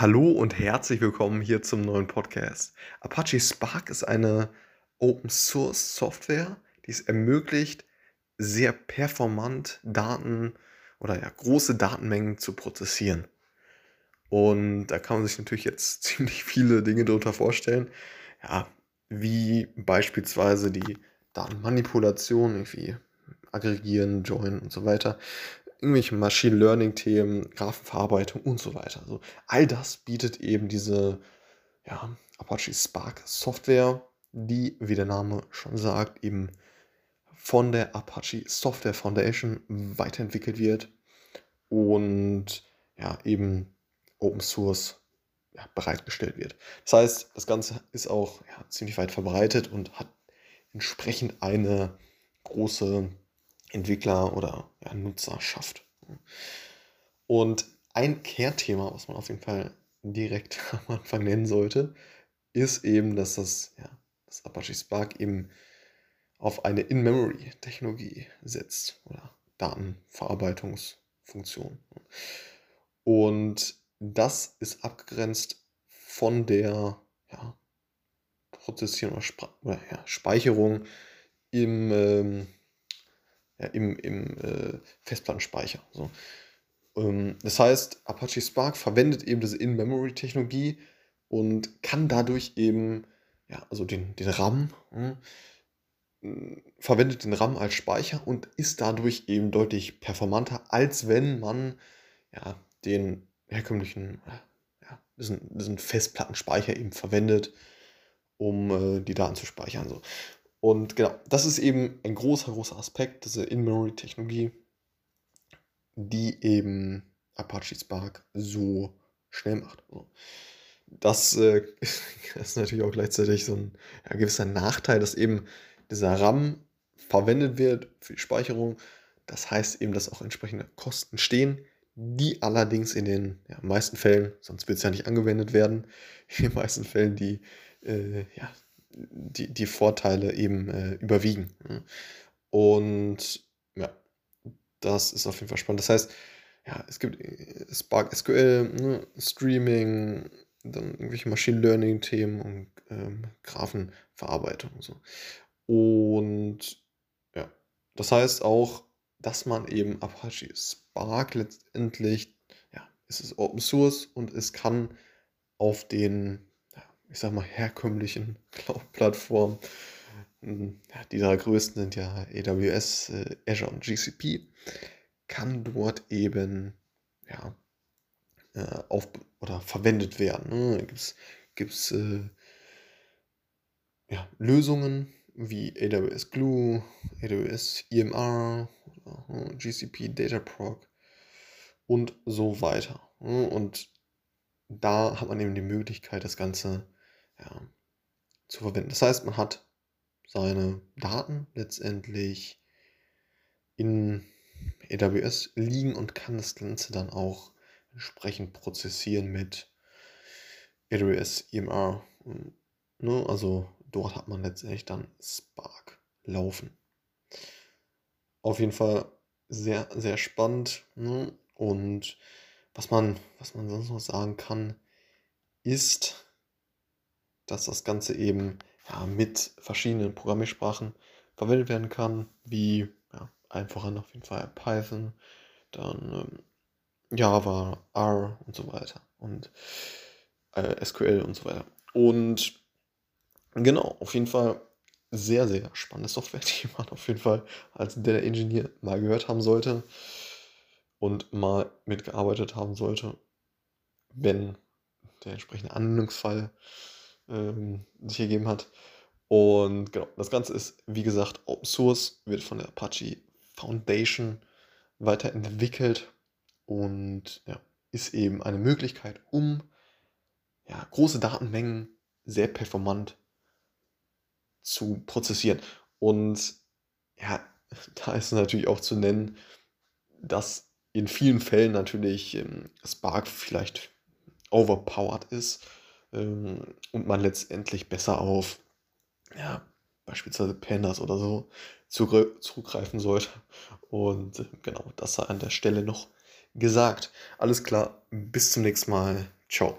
Hallo und herzlich willkommen hier zum neuen Podcast. Apache Spark ist eine Open Source Software, die es ermöglicht, sehr performant Daten oder ja, große Datenmengen zu prozessieren. Und da kann man sich natürlich jetzt ziemlich viele Dinge darunter vorstellen. Ja, wie beispielsweise die Datenmanipulation, irgendwie aggregieren, joinen und so weiter irgendwelche Machine Learning-Themen, Graphenverarbeitung und so weiter. Also all das bietet eben diese ja, Apache Spark Software, die, wie der Name schon sagt, eben von der Apache Software Foundation weiterentwickelt wird und ja, eben Open Source ja, bereitgestellt wird. Das heißt, das Ganze ist auch ja, ziemlich weit verbreitet und hat entsprechend eine große Entwickler oder ja, Nutzer schafft. Und ein Kernthema, was man auf jeden Fall direkt am Anfang nennen sollte, ist eben, dass das, ja, das Apache Spark eben auf eine In-Memory-Technologie setzt oder Datenverarbeitungsfunktion. Und das ist abgegrenzt von der ja, Prozessieren oder, Speicherung im ähm, ja, im, im äh, Festplattenspeicher. So. Ähm, das heißt, Apache Spark verwendet eben diese In-Memory-Technologie und kann dadurch eben, ja, also den, den RAM, äh, verwendet den RAM als Speicher und ist dadurch eben deutlich performanter, als wenn man ja, den herkömmlichen, ja, diesen, diesen Festplattenspeicher eben verwendet, um äh, die Daten zu speichern. So. Und genau, das ist eben ein großer, großer Aspekt, diese In-Memory-Technologie, die eben Apache Spark so schnell macht. Das äh, ist natürlich auch gleichzeitig so ein ja, gewisser Nachteil, dass eben dieser RAM verwendet wird für die Speicherung. Das heißt eben, dass auch entsprechende Kosten stehen, die allerdings in den ja, meisten Fällen, sonst wird es ja nicht angewendet werden, in den meisten Fällen die äh, ja, die, die Vorteile eben äh, überwiegen. Und ja, das ist auf jeden Fall spannend. Das heißt, ja, es gibt äh, Spark SQL, ne, Streaming, dann irgendwelche Machine Learning-Themen und ähm, Graphenverarbeitung und so. Und ja, das heißt auch, dass man eben Apache Spark letztendlich, ja, es ist Open Source und es kann auf den ich sag mal, herkömmlichen Cloud-Plattformen. Hm, ja, die drei größten sind ja AWS, äh, Azure und GCP. Kann dort eben ja, äh, auf oder verwendet werden. Ne? Da gibt es äh, ja, Lösungen wie AWS Glue, AWS EMR, oder, GCP Dataproc und so weiter. Ne? Und da hat man eben die Möglichkeit, das Ganze ja, zu verwenden. Das heißt, man hat seine Daten letztendlich in AWS liegen und kann das Ganze dann auch entsprechend prozessieren mit AWS EMR. Ne? Also dort hat man letztendlich dann Spark laufen. Auf jeden Fall sehr, sehr spannend. Ne? Und was man, was man sonst noch sagen kann, ist, dass das Ganze eben ja, mit verschiedenen Programmiersprachen verwendet werden kann, wie ja, einfacher auf jeden Fall Python, dann ähm, Java, R und so weiter und äh, SQL und so weiter. Und genau, auf jeden Fall sehr, sehr spannende Software, die man auf jeden Fall als Data Engineer mal gehört haben sollte und mal mitgearbeitet haben sollte, wenn der entsprechende Anwendungsfall ähm, sich ergeben hat. Und genau, das Ganze ist, wie gesagt, Open Source, wird von der Apache Foundation weiterentwickelt und ja, ist eben eine Möglichkeit, um ja, große Datenmengen sehr performant zu prozessieren. Und ja, da ist natürlich auch zu nennen, dass in vielen Fällen natürlich ähm, Spark vielleicht overpowered ist ähm, und man letztendlich besser auf, ja, beispielsweise Pandas oder so zurückgreifen sollte. Und äh, genau, das sei an der Stelle noch gesagt. Alles klar, bis zum nächsten Mal. Ciao.